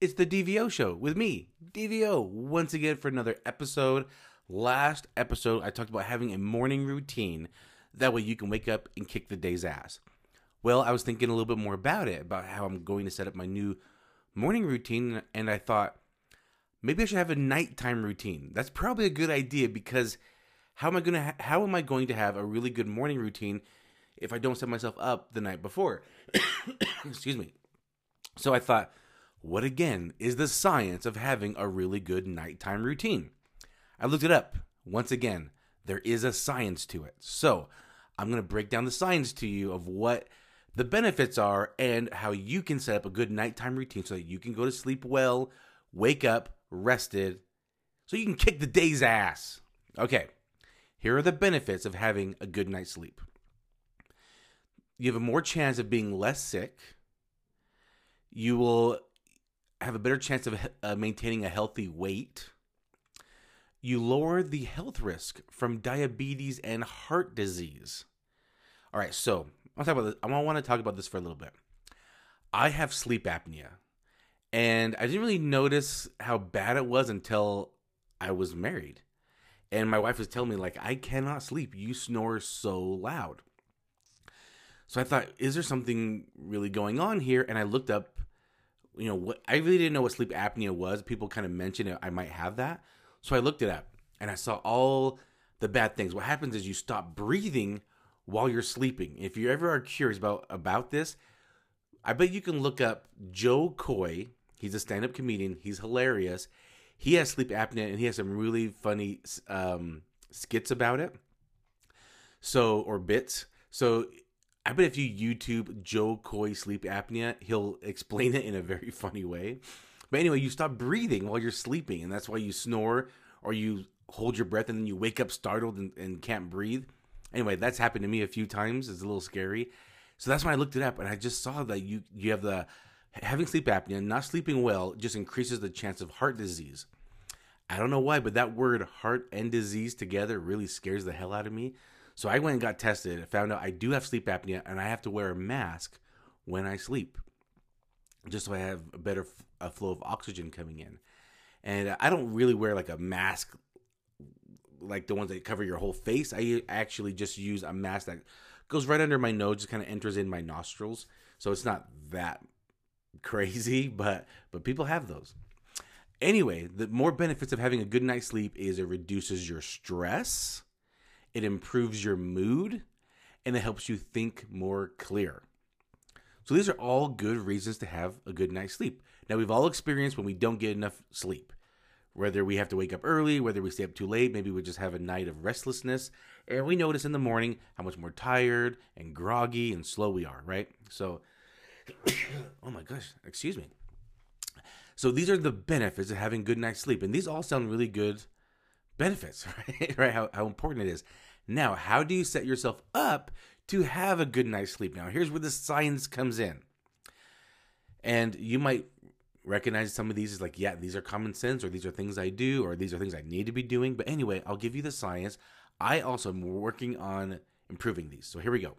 It's the DVO show with me, DVO, once again for another episode. Last episode, I talked about having a morning routine. That way you can wake up and kick the day's ass. Well, I was thinking a little bit more about it, about how I'm going to set up my new morning routine, and I thought maybe I should have a nighttime routine. That's probably a good idea because how am I going to ha- how am I going to have a really good morning routine if I don't set myself up the night before? Excuse me. So I thought, what again is the science of having a really good nighttime routine? I looked it up. Once again, there is a science to it. So I'm going to break down the science to you of what the benefits are and how you can set up a good nighttime routine so that you can go to sleep well, wake up rested, so you can kick the day's ass. Okay, here are the benefits of having a good night's sleep. You have a more chance of being less sick. You will have a better chance of uh, maintaining a healthy weight. You lower the health risk from diabetes and heart disease. All right, so I'll talk about this. I want to talk about this for a little bit. I have sleep apnea, and I didn't really notice how bad it was until I was married. And my wife was telling me, like, I cannot sleep. You snore so loud. So I thought, is there something really going on here? And I looked up, you know, what I really didn't know what sleep apnea was. People kind of mentioned it, I might have that. So I looked it up and I saw all the bad things. What happens is you stop breathing while you're sleeping. If you ever are curious about about this, I bet you can look up Jo Koy. He's a stand-up comedian. He's hilarious. He has sleep apnea and he has some really funny um, skits about it. So or bits. So I bet if you YouTube Jo Koy sleep apnea, he'll explain it in a very funny way. But anyway, you stop breathing while you're sleeping, and that's why you snore or you hold your breath and then you wake up startled and, and can't breathe. Anyway, that's happened to me a few times. It's a little scary. So that's when I looked it up and I just saw that you you have the having sleep apnea, not sleeping well just increases the chance of heart disease. I don't know why, but that word heart and disease together really scares the hell out of me. So I went and got tested. I found out I do have sleep apnea and I have to wear a mask when I sleep just so I have a better f- a flow of oxygen coming in. And I don't really wear like a mask like the ones that cover your whole face. I actually just use a mask that goes right under my nose, just kind of enters in my nostrils. So it's not that crazy, but but people have those. Anyway, the more benefits of having a good night's sleep is it reduces your stress, it improves your mood, and it helps you think more clear. So these are all good reasons to have a good night's sleep. Now we've all experienced when we don't get enough sleep whether we have to wake up early, whether we stay up too late, maybe we just have a night of restlessness, and we notice in the morning how much more tired and groggy and slow we are, right? So, oh my gosh, excuse me. So these are the benefits of having good night's sleep, and these all sound really good benefits, right? right? How, how important it is. Now, how do you set yourself up to have a good night's sleep? Now, here's where the science comes in. And you might recognize some of these as like, yeah, these are common sense, or these are things I do, or these are things I need to be doing. But anyway, I'll give you the science. I also am working on improving these. So here we go.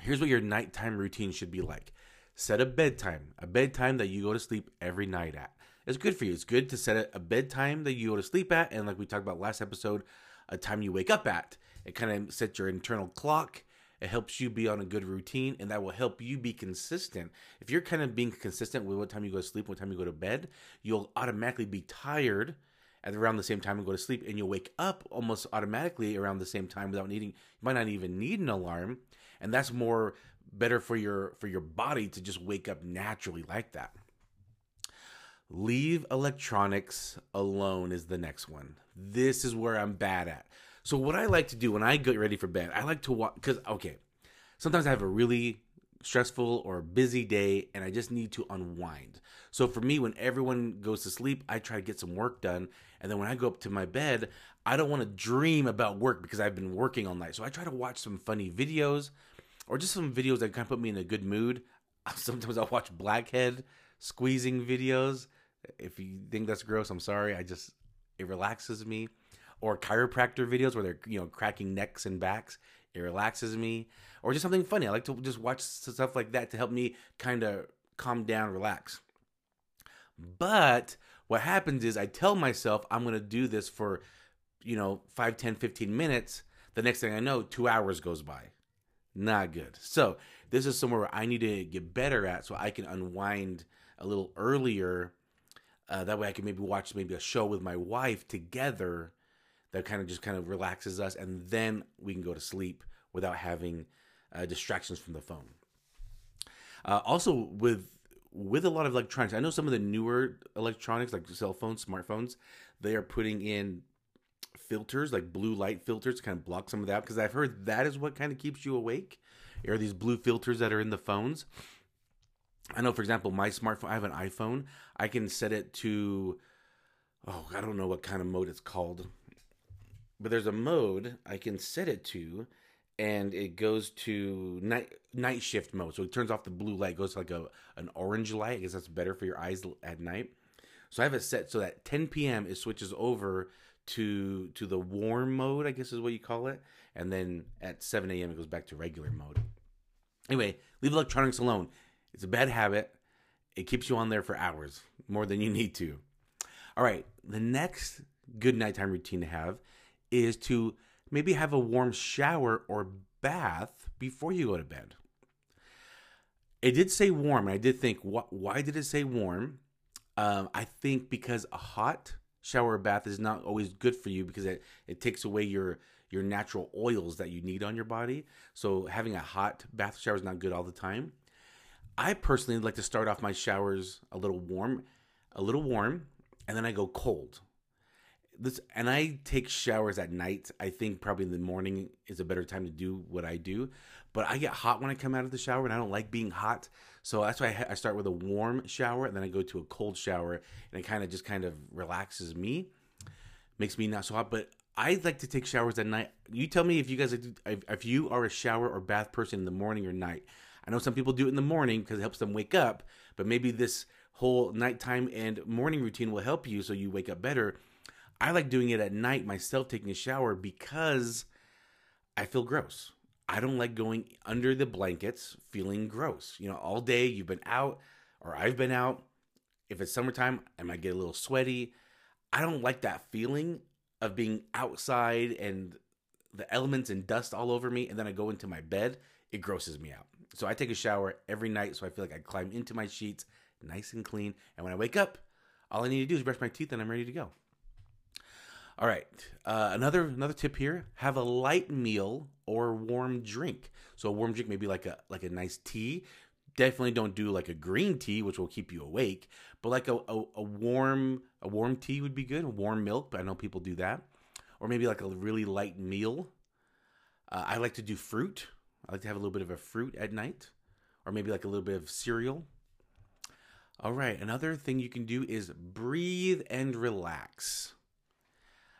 Here's what your nighttime routine should be like. Set a bedtime, a bedtime that you go to sleep every night at. It's good for you. It's good to set a bedtime that you go to sleep at, and like we talked about last episode, a time you wake up at. It kind of sets your internal clock it helps you be on a good routine, and that will help you be consistent. If you're kind of being consistent with what time you go to sleep, what time you go to bed, you'll automatically be tired at around the same time and go to sleep, and you'll wake up almost automatically around the same time without needing. You might not even need an alarm, and that's more better for your for your body to just wake up naturally like that. Leave electronics alone is the next one. This is where I'm bad at. So what I like to do when I get ready for bed, I like to watch because okay, sometimes I have a really stressful or busy day and I just need to unwind. So for me, when everyone goes to sleep, I try to get some work done. And then when I go up to my bed, I don't want to dream about work because I've been working all night. So I try to watch some funny videos or just some videos that kind of put me in a good mood. Sometimes I'll watch blackhead squeezing videos. If you think that's gross, I'm sorry. I just, it relaxes me or chiropractor videos where they're you know cracking necks and backs. It relaxes me, or just something funny. I like to just watch stuff like that to help me kind of calm down, relax. But what happens is I tell myself I'm going to do this for, you know, 5, 10, 15 minutes. The next thing I know, two hours goes by. Not good. So this is somewhere where I need to get better at so I can unwind a little earlier. Uh, that way I can maybe watch maybe a show with my wife together that kind of just kind of relaxes us and then we can go to sleep without having uh, distractions from the phone. Uh, also with with a lot of electronics, I know some of the newer electronics like cell phones, smartphones, they are putting in filters like blue light filters to kind of block some of that because I've heard that is what kind of keeps you awake. Are these blue filters that are in the phones? I know, for example, my smartphone. I have an iPhone. I can set it to, oh, I don't know what kind of mode it's called, but there's a mode I can set it to, and it goes to night night shift mode. So it turns off the blue light, goes to like a an orange light. I guess that's better for your eyes at night. So I have it set so that 10 p.m. it switches over to to the warm mode, I guess is what you call it, and then at 7 a.m. it goes back to regular mode. Anyway, leave electronics alone. It's a bad habit. It keeps you on there for hours more than you need to. All right, the next good nighttime routine to have is to maybe have a warm shower or bath before you go to bed. It did say warm, and I did think, why did it say warm? Um, I think because a hot shower or bath is not always good for you because it, it takes away your your natural oils that you need on your body. So having a hot bath shower is not good all the time. I personally like to start off my showers a little warm, a little warm, and then I go cold this and I take showers at night. I think probably in the morning is a better time to do what I do. But I get hot when I come out of the shower, and I don't like being hot. So that's why I, I start with a warm shower, and then I go to a cold shower, and it kind of just kind of relaxes me, makes me not so hot. But I like to take showers at night. You tell me if you guys if you are a shower or bath person in the morning or night. I know some people do it in the morning because it helps them wake up, but maybe this whole nighttime and morning routine will help you so you wake up better I like doing it at night myself, taking a shower because I feel gross. I don't like going under the blankets feeling gross. You know, all day you've been out or I've been out. If it's summertime, I might get a little sweaty. I don't like that feeling of being outside and the elements and dust all over me. And then I go into my bed. It grosses me out. So I take a shower every night so I feel like I climb into my sheets nice and clean. And when I wake up, all I need to do is brush my teeth and I'm ready to go. All right. Uh, another another tip here: have a light meal or warm drink. So a warm drink maybe like a like a nice tea. Definitely don't do like a green tea, which will keep you awake. But like a, a, a warm a warm tea would be good. Warm milk, I know people do that. Or maybe like a really light meal. Uh, I like to do fruit. I like to have a little bit of a fruit at night, or maybe like a little bit of cereal. All right. Another thing you can do is breathe and relax.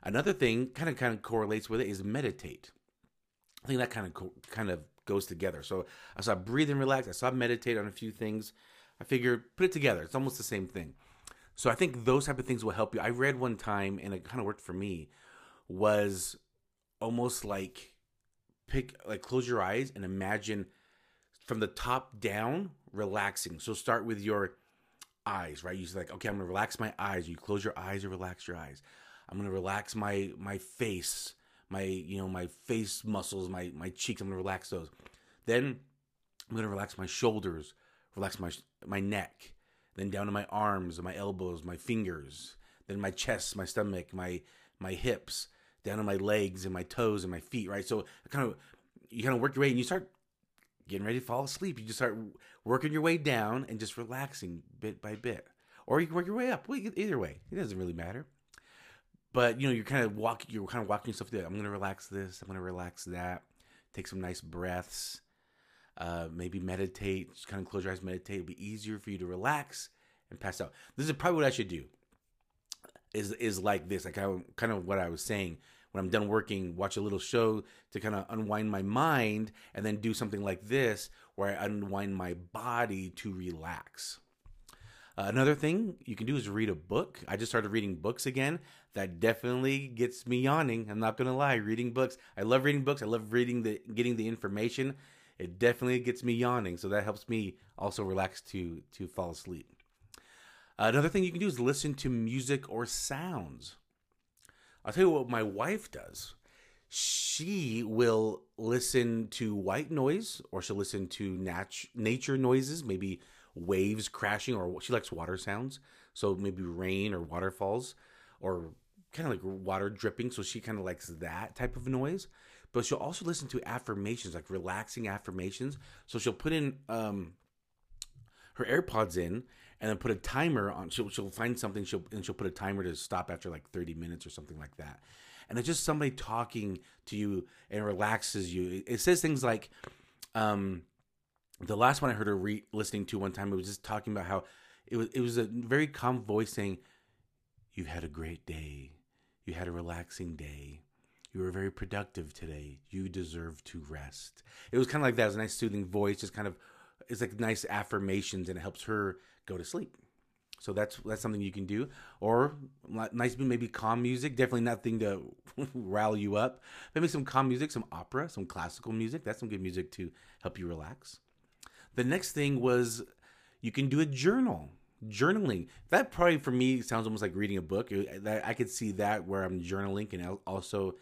Another thing kind of kind of correlates with it is meditate. I think that kind of kind of goes together. So I saw breathe and relax. I saw meditate on a few things. I figured put it together. It's almost the same thing. So I think those type of things will help you. I read one time and it kind of worked for me was almost like pick like close your eyes and imagine from the top down relaxing. So start with your eyes, right? You say like, okay, I'm gonna relax my eyes. You close your eyes or relax your eyes. I'm gonna relax my my face, my you know my face muscles, my my cheeks. I'm gonna relax those. Then I'm gonna relax my shoulders, relax my my neck, then down to my arms, my elbows, my fingers, then my chest, my stomach, my my hips, down to my legs and my toes and my feet. Right. So kind of you kind of work your way and you start getting ready to fall asleep. You just start working your way down and just relaxing bit by bit. Or you can work your way up. Either way, it doesn't really matter but you know you're kind of walking you're kind of walking yourself through i'm gonna relax this i'm gonna relax that take some nice breaths uh, maybe meditate just kind of close your eyes meditate it'll be easier for you to relax and pass out this is probably what i should do is is like this like kind of what i was saying when i'm done working watch a little show to kind of unwind my mind and then do something like this where i unwind my body to relax uh, another thing you can do is read a book. I just started reading books again. That definitely gets me yawning. I'm not gonna lie. Reading books, I love reading books. I love reading the getting the information. It definitely gets me yawning, so that helps me also relax to to fall asleep. Another thing you can do is listen to music or sounds. I'll tell you what my wife does. She will listen to white noise or she'll listen to nat- nature noises, maybe waves crashing, or she likes water sounds. So maybe rain or waterfalls or kind of like water dripping. So she kind of likes that type of noise. But she'll also listen to affirmations, like relaxing affirmations. So she'll put in um, her AirPods in and then put a timer on. She'll, she'll find something she'll, and she'll put a timer to stop after like 30 minutes or something like that. And it's just somebody talking to you and relaxes you. It, says things like, um, the last one I heard her re- listening to one time, it was just talking about how it was it was a very calm voice saying, "You've had a great day. You had a relaxing day. You were very productive today. You deserve to rest." It was kind of like that. It was a nice soothing voice, just kind of it's like nice affirmations, and it helps her go to sleep. So that's that's something you can do, or nice maybe calm music. Definitely nothing to rally you up. Maybe some calm music, some opera, some classical music. That's some good music to help you relax. The next thing was you can do a journal. Journaling. That probably for me sounds almost like reading a book. I could see that where I'm journaling and also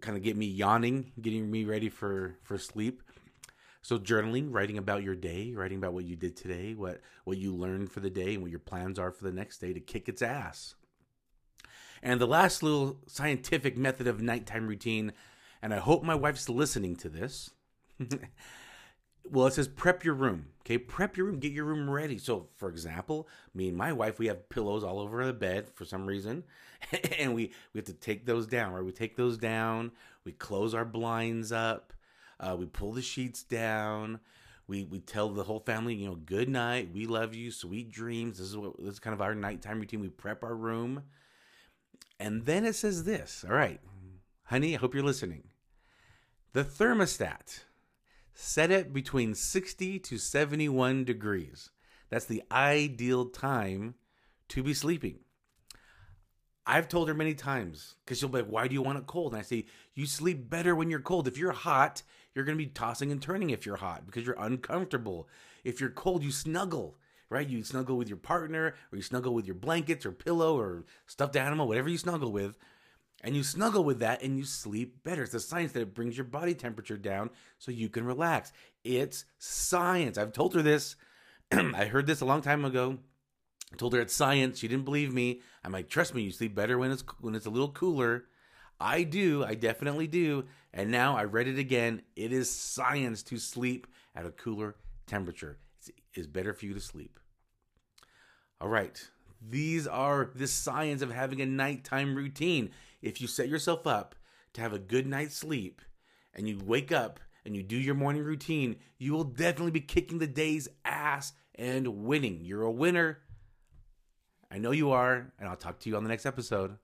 kind of get me yawning, getting me ready for for sleep. So journaling, writing about your day, writing about what you did today, what what you learned for the day, and what your plans are for the next day to kick its ass. And the last little scientific method of nighttime routine, and I hope my wife's listening to this. well, it says prep your room. Okay, prep your room, get your room ready. So, for example, me and my wife, we have pillows all over the bed for some reason, and we we have to take those down. Right, we take those down. We close our blinds up. Uh, we pull the sheets down. We we tell the whole family, you know, good night. We love you. Sweet dreams. This is what this is kind of our nighttime routine. We prep our room, and then it says this. All right, honey, I hope you're listening. The thermostat set it between 60 to 71 degrees. That's the ideal time to be sleeping. I've told her many times because she'll be like, Why do you want it cold? And I say, You sleep better when you're cold. If you're hot, you're going to be tossing and turning if you're hot because you're uncomfortable. If you're cold, you snuggle, right? You snuggle with your partner or you snuggle with your blankets or pillow or stuffed animal, whatever you snuggle with and you snuggle with that and you sleep better. It's a science that it brings your body temperature down so you can relax. It's science. I've told her this. I heard this a long time ago. I told her it's science. She didn't believe me. I'm like, trust me, you sleep better when it's when it's a little cooler. I do. I definitely do. And now I read it again. It is science to sleep at a cooler temperature. It's, it's better for you to sleep. All right. These are the science of having a nighttime routine if you set yourself up to have a good night's sleep and you wake up and you do your morning routine, you will definitely be kicking the day's ass and winning. You're a winner. I know you are, and I'll talk to you on the next episode.